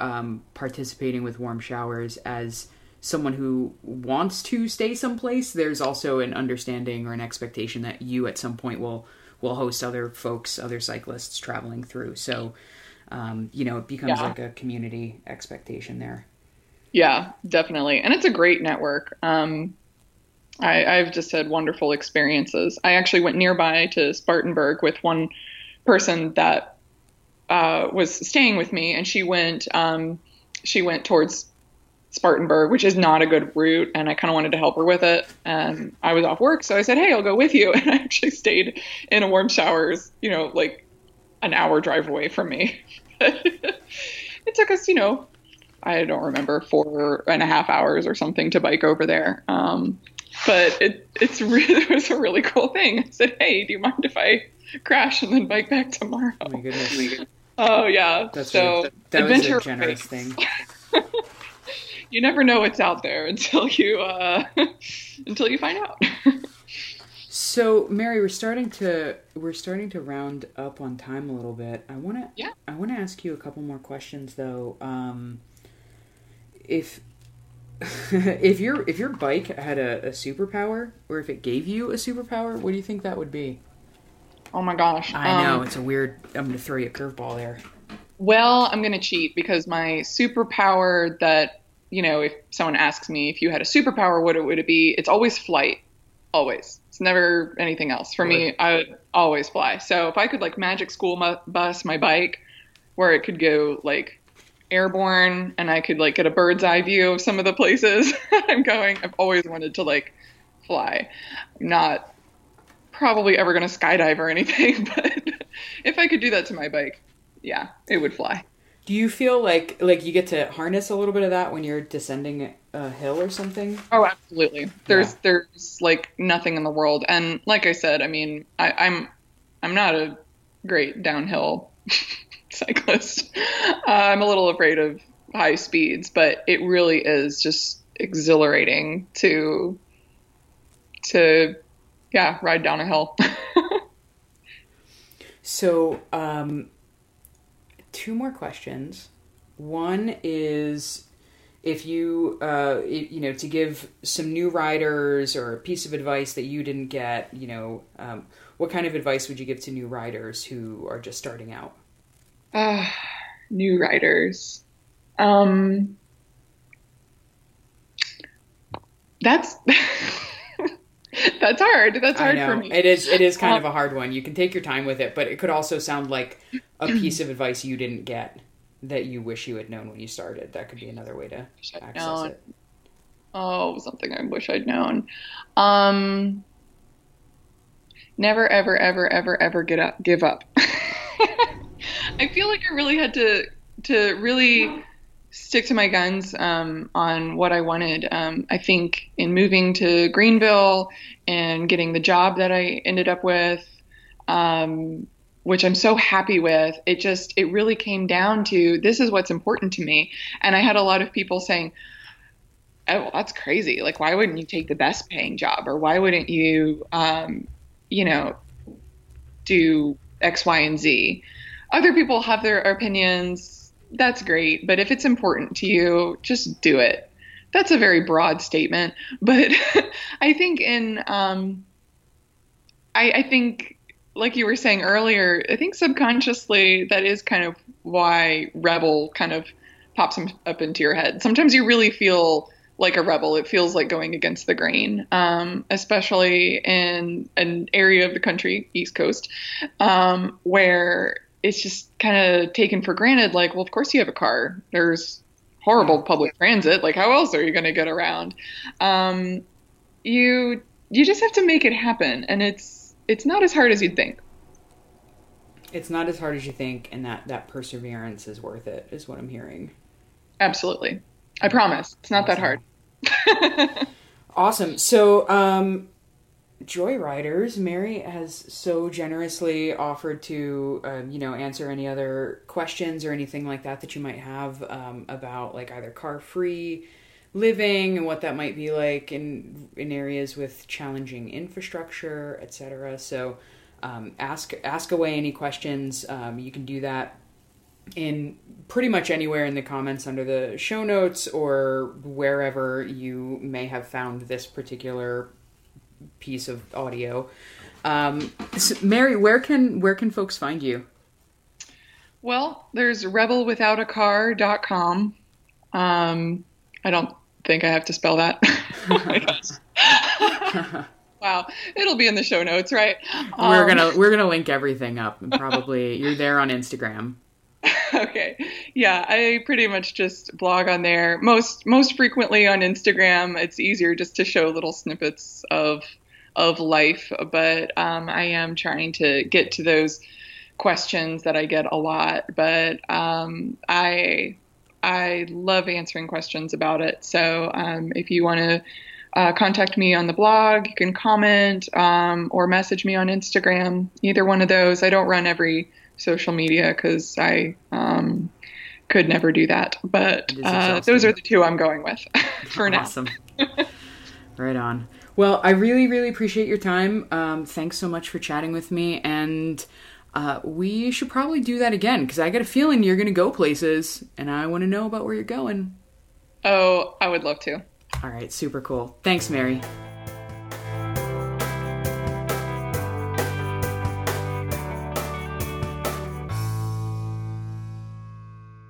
um, participating with warm showers as someone who wants to stay someplace, there's also an understanding or an expectation that you at some point will will host other folks, other cyclists traveling through. So, um, you know, it becomes yeah. like a community expectation there. Yeah, definitely, and it's a great network. Um, I, I've just had wonderful experiences. I actually went nearby to Spartanburg with one person that uh, was staying with me, and she went um, she went towards Spartanburg, which is not a good route, and I kind of wanted to help her with it. And I was off work, so I said, "Hey, I'll go with you." (laughs) And I actually stayed in a warm showers, you know, like an hour drive away from me. (laughs) it took us, you know, I don't remember four and a half hours or something to bike over there. Um, but it it's (laughs) really it was a really cool thing. I said, "Hey, do you mind if I crash and then bike back tomorrow?" Oh my goodness. Oh yeah. That's so really, that adventure was a generous thing. You never know what's out there until you uh, (laughs) until you find out. so, Mary, we're starting to we're starting to round up on time a little bit. I want to yeah. I want to ask you a couple more questions though. Um, if (laughs) if your if your bike had a, a superpower, or if it gave you a superpower, what do you think that would be? Oh my gosh! I know um, it's a weird. I'm going to throw you a curveball there. Well, I'm going to cheat because my superpower that you know, if someone asks me if you had a superpower, what would it be? It's always flight. always. It's never anything else. For me, I would always fly. So if I could like magic school my, bus my bike where it could go like airborne and I could like get a bird's eye view of some of the places (laughs) I'm going, I've always wanted to like fly. I'm not probably ever going to skydive or anything, (laughs) but if I could do that to my bike, yeah, it would fly. Do you feel like like you get to harness a little bit of that when you're descending a hill or something? Oh, absolutely. There's yeah. there's like nothing in the world, and like I said, I mean, I, I'm I'm not a great downhill (laughs) cyclist. Uh, I'm a little afraid of high speeds, but it really is just exhilarating to to yeah ride down a hill. (laughs) so um, two more questions. One is if you uh, you know to give some new riders or a piece of advice that you didn't get you know um, what kind of advice would you give to new riders who are just starting out uh, new riders um, that's (laughs) (laughs) that's hard that's hard for me it is it is kind um, of a hard one you can take your time with it but it could also sound like a (clears throat) piece of advice you didn't get that you wish you had known when you started. That could be another way to access known. it. Oh, something I wish I'd known. Um, never, ever, ever, ever, ever get up, give up. (laughs) I feel like I really had to to really stick to my guns um, on what I wanted. Um, I think in moving to Greenville and getting the job that I ended up with, um, which I'm so happy with. It just, it really came down to this is what's important to me. And I had a lot of people saying, oh, that's crazy. Like, why wouldn't you take the best paying job? Or why wouldn't you, um, you know, do X, Y, and Z? Other people have their opinions. That's great. But if it's important to you, just do it. That's a very broad statement. (laughs) But I think in, um, I, I think like you were saying earlier, I think subconsciously that is kind of why rebel kind of pops up into your head. Sometimes you really feel like a rebel. It feels like going against the grain, um, especially in an area of the country, East Coast, um, where it's just kind of taken for granted. Like, well, of course you have a car. There's horrible public transit. Like, how else are you going to get around? Um, you you just have to make it happen, and it's it's not as hard as you'd think. It's not as hard as you think, and that that perseverance is worth it, is what I'm hearing. Absolutely, I promise. It's not awesome. that hard. (laughs) awesome. So, um, Joyriders, Mary has so generously offered to, um, you know, answer any other questions or anything like that that you might have um, about like either car free living and what that might be like in in areas with challenging infrastructure, etc. So um, ask ask away any questions. Um, you can do that in pretty much anywhere in the comments under the show notes or wherever you may have found this particular piece of audio. Um, so Mary, where can where can folks find you? Well, there's rebelwithoutacar.com. Um, I don't think I have to spell that. (laughs) wow, it'll be in the show notes, right? We're um, gonna we're gonna link everything up. And probably you're there on Instagram. (laughs) okay, yeah, I pretty much just blog on there. Most most frequently on Instagram. It's easier just to show little snippets of of life, but um, I am trying to get to those questions that I get a lot. But um, I I love answering questions about it. So um, if you want to uh, contact me on the blog, you can comment um, or message me on Instagram. Either one of those. I don't run every social media because I um, could never do that. But uh, those are the two I'm going with (laughs) for now. Awesome. (laughs) right on. Well, I really, really appreciate your time. Um, thanks so much for chatting with me and uh, we should probably do that again because I got a feeling you're going to go places and I want to know about where you're going. Oh, I would love to. All right, super cool. Thanks, Mary.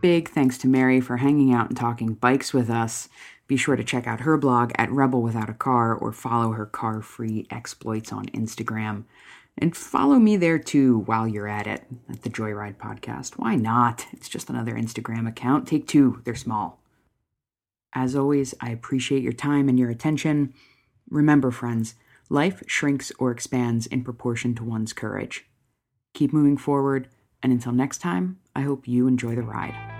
Big thanks to Mary for hanging out and talking bikes with us. Be sure to check out her blog at Rebel Without a Car or follow her car free exploits on Instagram. And follow me there too while you're at it at the Joyride Podcast. Why not? It's just another Instagram account. Take two, they're small. As always, I appreciate your time and your attention. Remember, friends, life shrinks or expands in proportion to one's courage. Keep moving forward, and until next time, I hope you enjoy the ride.